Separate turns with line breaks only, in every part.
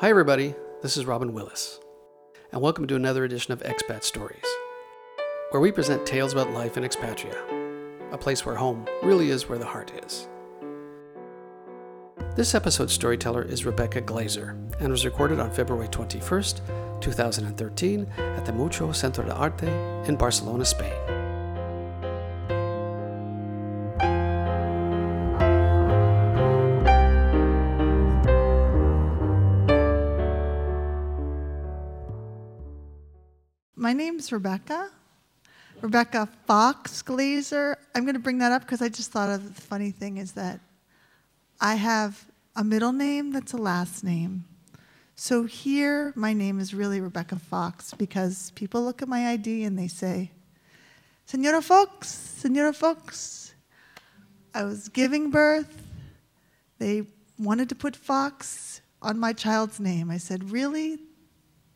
Hi, everybody. This is Robin Willis, and welcome to another edition of Expat Stories, where we present tales about life in Expatria, a place where home really is where the heart is. This episode's storyteller is Rebecca Glazer and was recorded on February 21st, 2013, at the Mutuo Centro de Arte in Barcelona, Spain.
Name's Rebecca. Rebecca Fox Glazer. I'm going to bring that up because I just thought of the funny thing is that I have a middle name that's a last name. So here, my name is really Rebecca Fox because people look at my ID and they say, Senora Fox, Senora Fox. I was giving birth. They wanted to put Fox on my child's name. I said, Really?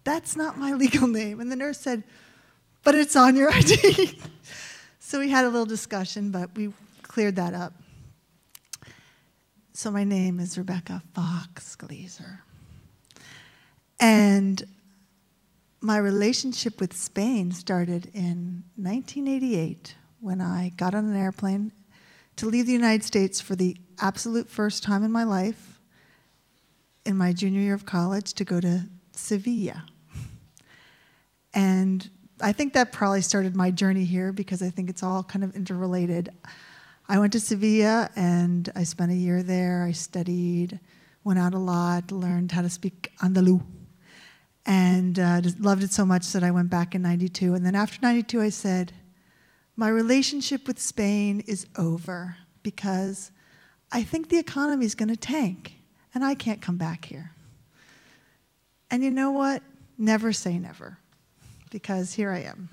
That's not my legal name. And the nurse said, But it's on your ID. so we had a little discussion, but we cleared that up. So my name is Rebecca Fox Glazer. And my relationship with Spain started in 1988 when I got on an airplane to leave the United States for the absolute first time in my life in my junior year of college to go to Sevilla. And I think that probably started my journey here because I think it's all kind of interrelated. I went to Sevilla and I spent a year there. I studied, went out a lot, learned how to speak Andaluz, and uh, just loved it so much that I went back in 92. And then after 92, I said, My relationship with Spain is over because I think the economy is going to tank and I can't come back here. And you know what? Never say never because here I am.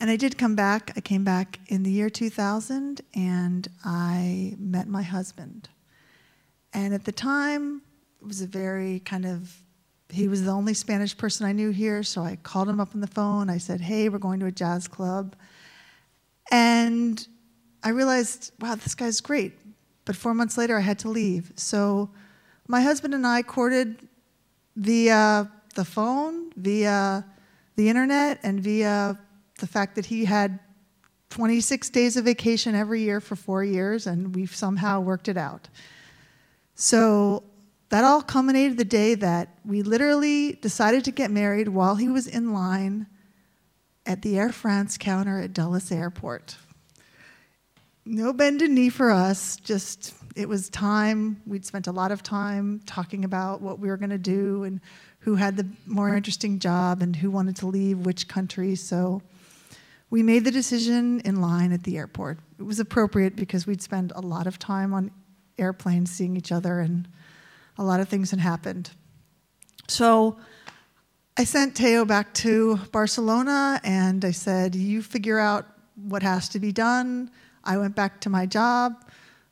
And I did come back. I came back in the year 2000 and I met my husband. And at the time, it was a very kind of, he was the only Spanish person I knew here, so I called him up on the phone. I said, Hey, we're going to a jazz club. And I realized, wow, this guy's great. But four months later, I had to leave. So my husband and I courted via the phone, via the internet, and via the fact that he had 26 days of vacation every year for four years, and we've somehow worked it out. So that all culminated the day that we literally decided to get married while he was in line at the Air France counter at Dulles Airport. No bended knee for us, just it was time. We'd spent a lot of time talking about what we were going to do and who had the more interesting job and who wanted to leave which country. So we made the decision in line at the airport. It was appropriate because we'd spent a lot of time on airplanes seeing each other and a lot of things had happened. So I sent Teo back to Barcelona and I said, You figure out what has to be done. I went back to my job,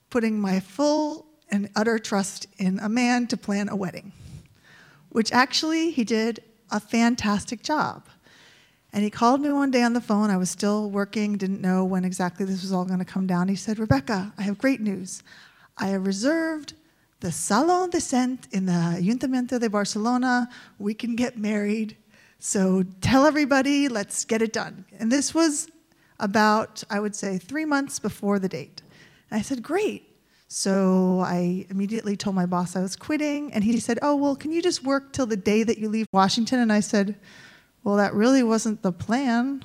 putting my full and utter trust in a man to plan a wedding, which actually he did a fantastic job. And he called me one day on the phone. I was still working, didn't know when exactly this was all going to come down. He said, Rebecca, I have great news. I have reserved the Salon de Cent in the Ayuntamiento de Barcelona. We can get married. So tell everybody, let's get it done. And this was about, I would say, three months before the date. And I said, Great. So I immediately told my boss I was quitting. And he said, Oh, well, can you just work till the day that you leave Washington? And I said, Well, that really wasn't the plan.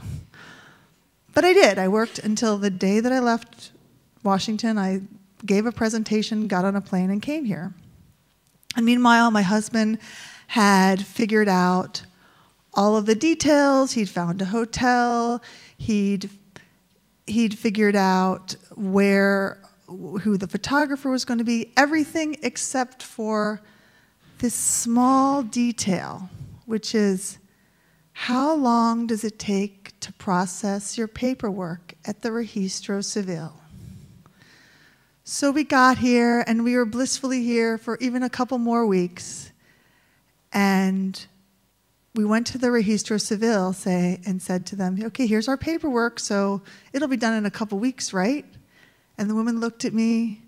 But I did. I worked until the day that I left Washington. I gave a presentation, got on a plane, and came here. And meanwhile, my husband had figured out all of the details. He'd found a hotel. He'd he'd figured out where who the photographer was going to be, everything except for this small detail, which is how long does it take to process your paperwork at the Registro Civil? So we got here and we were blissfully here for even a couple more weeks. And we went to the Registro Civil say, and said to them, okay, here's our paperwork, so it'll be done in a couple weeks, right? And the woman looked at me,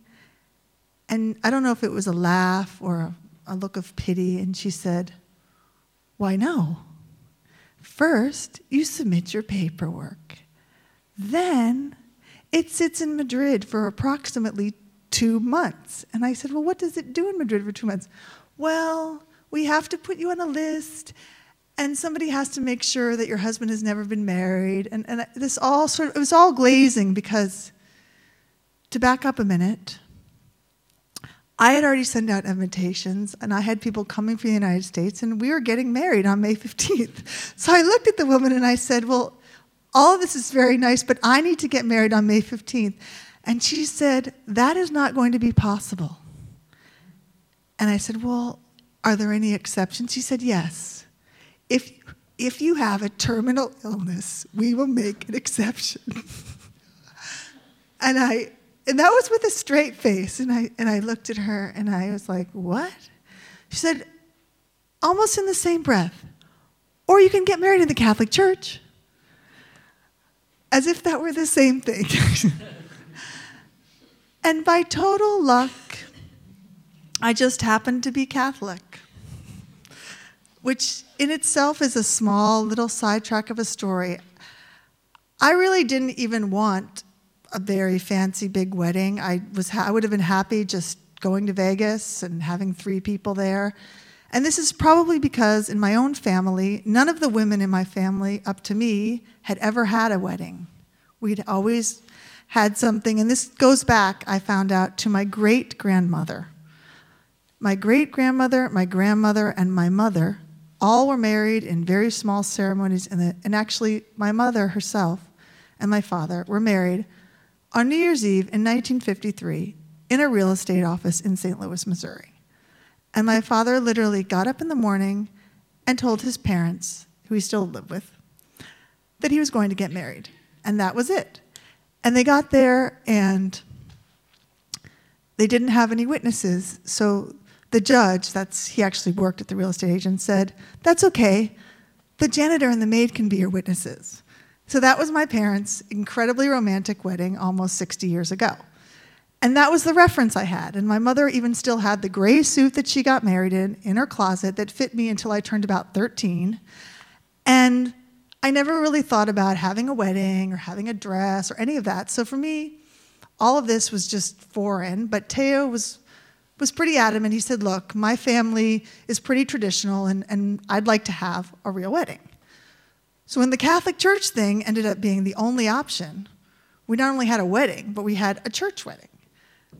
and I don't know if it was a laugh or a a look of pity, and she said, Why no? First, you submit your paperwork. Then it sits in Madrid for approximately two months. And I said, Well, what does it do in Madrid for two months? Well, we have to put you on a list, and somebody has to make sure that your husband has never been married. And, and this all sort of, it was all glazing because, to back up a minute, I had already sent out invitations and I had people coming from the United States and we were getting married on May 15th. So I looked at the woman and I said, Well, all of this is very nice, but I need to get married on May 15th. And she said, That is not going to be possible. And I said, Well, are there any exceptions? She said, Yes. If, if you have a terminal illness, we will make an exception. and I and that was with a straight face. And I and I looked at her and I was like, What? She said, almost in the same breath, or you can get married in the Catholic Church. As if that were the same thing. and by total luck, I just happened to be Catholic, which in itself is a small little sidetrack of a story. I really didn't even want a very fancy big wedding. I was ha- I would have been happy just going to Vegas and having three people there. And this is probably because in my own family, none of the women in my family up to me had ever had a wedding. We'd always had something, and this goes back, I found out, to my great grandmother. My great grandmother, my grandmother, and my mother all were married in very small ceremonies, and, the, and actually, my mother herself and my father were married on New Year's Eve in 1953 in a real estate office in St. Louis, Missouri. And my father literally got up in the morning and told his parents, who he still lived with, that he was going to get married. And that was it. And they got there and they didn't have any witnesses. So the judge, that's he actually worked at the real estate agent, said, That's okay. The janitor and the maid can be your witnesses. So that was my parents' incredibly romantic wedding almost 60 years ago. And that was the reference I had. And my mother even still had the gray suit that she got married in in her closet that fit me until I turned about 13. And I never really thought about having a wedding or having a dress or any of that. So for me, all of this was just foreign. But Teo was was pretty adamant. He said, Look, my family is pretty traditional and, and I'd like to have a real wedding. So when the Catholic Church thing ended up being the only option, we not only had a wedding, but we had a church wedding,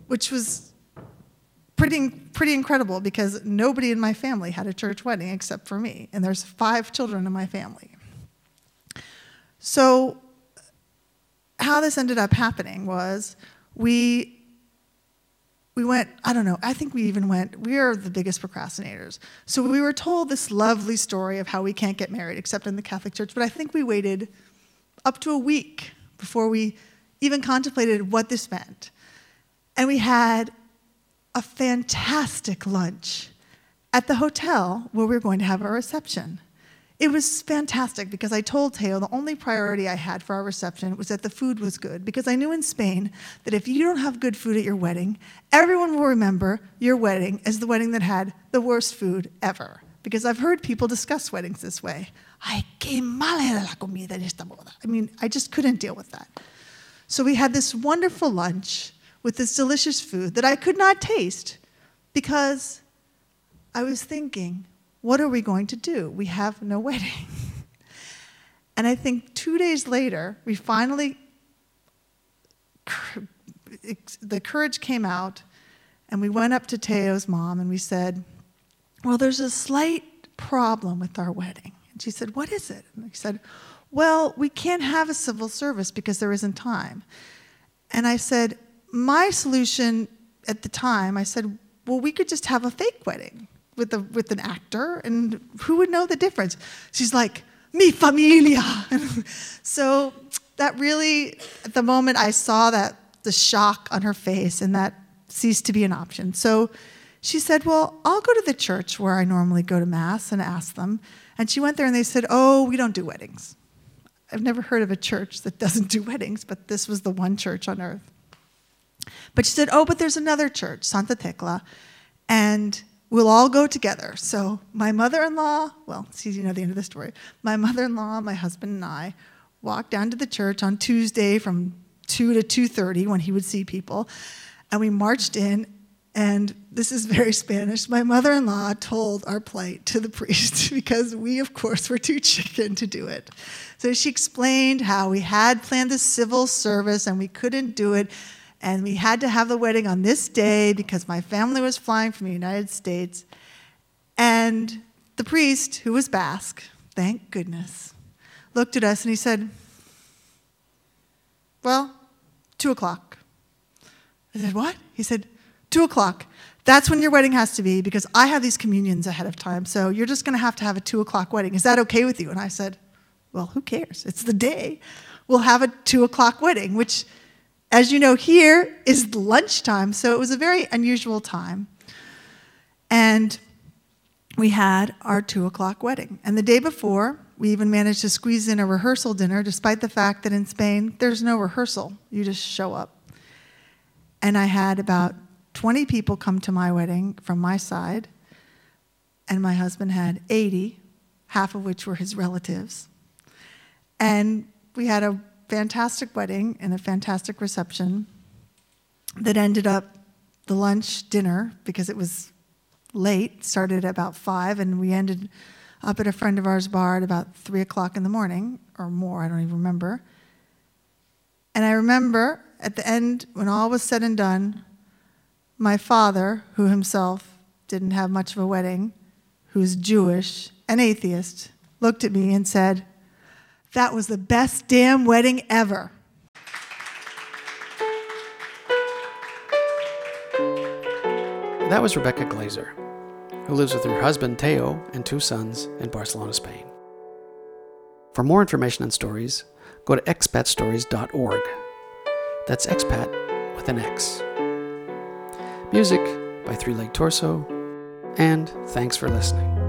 which was pretty, pretty incredible because nobody in my family had a church wedding except for me. And there's five children in my family. So, how this ended up happening was we we went, I don't know, I think we even went, we are the biggest procrastinators. So we were told this lovely story of how we can't get married except in the Catholic Church, but I think we waited up to a week before we even contemplated what this meant. And we had a fantastic lunch at the hotel where we were going to have our reception. It was fantastic because I told Teo the only priority I had for our reception was that the food was good. Because I knew in Spain that if you don't have good food at your wedding, everyone will remember your wedding as the wedding that had the worst food ever. Because I've heard people discuss weddings this way. Ay, qué mala era la comida en esta boda. I mean, I just couldn't deal with that. So we had this wonderful lunch with this delicious food that I could not taste because I was thinking, what are we going to do? We have no wedding. and I think two days later, we finally, the courage came out, and we went up to Teo's mom and we said, Well, there's a slight problem with our wedding. And she said, What is it? And I said, Well, we can't have a civil service because there isn't time. And I said, My solution at the time, I said, Well, we could just have a fake wedding with a with an actor, and who would know the difference? She's like, mi familia. so that really, at the moment I saw that the shock on her face, and that ceased to be an option. So she said, Well, I'll go to the church where I normally go to Mass and ask them. And she went there and they said, Oh, we don't do weddings. I've never heard of a church that doesn't do weddings, but this was the one church on earth. But she said, Oh, but there's another church, Santa Tecla, and we'll all go together. So my mother-in-law, well, easy to know the end of the story. My mother-in-law, my husband, and I walked down to the church on Tuesday from two to two thirty when he would see people, and we marched in. And this is very Spanish. My mother in law told our plight to the priest because we, of course, were too chicken to do it. So she explained how we had planned the civil service and we couldn't do it. And we had to have the wedding on this day because my family was flying from the United States. And the priest, who was Basque, thank goodness, looked at us and he said, Well, two o'clock. I said, What? He said, Two o'clock. That's when your wedding has to be because I have these communions ahead of time. So you're just going to have to have a two o'clock wedding. Is that okay with you? And I said, Well, who cares? It's the day. We'll have a two o'clock wedding, which, as you know, here is lunchtime. So it was a very unusual time. And we had our two o'clock wedding. And the day before, we even managed to squeeze in a rehearsal dinner, despite the fact that in Spain, there's no rehearsal. You just show up. And I had about 20 people come to my wedding from my side, and my husband had 80, half of which were his relatives. And we had a fantastic wedding and a fantastic reception that ended up the lunch dinner because it was late, started at about five, and we ended up at a friend of ours' bar at about three o'clock in the morning or more, I don't even remember. And I remember at the end, when all was said and done, my father, who himself didn't have much of a wedding, who's Jewish and atheist, looked at me and said, That was the best damn wedding ever.
That was Rebecca Glazer, who lives with her husband Teo and two sons in Barcelona, Spain. For more information and stories, go to expatstories.org. That's expat with an X. Music by Three Leg Torso, and thanks for listening.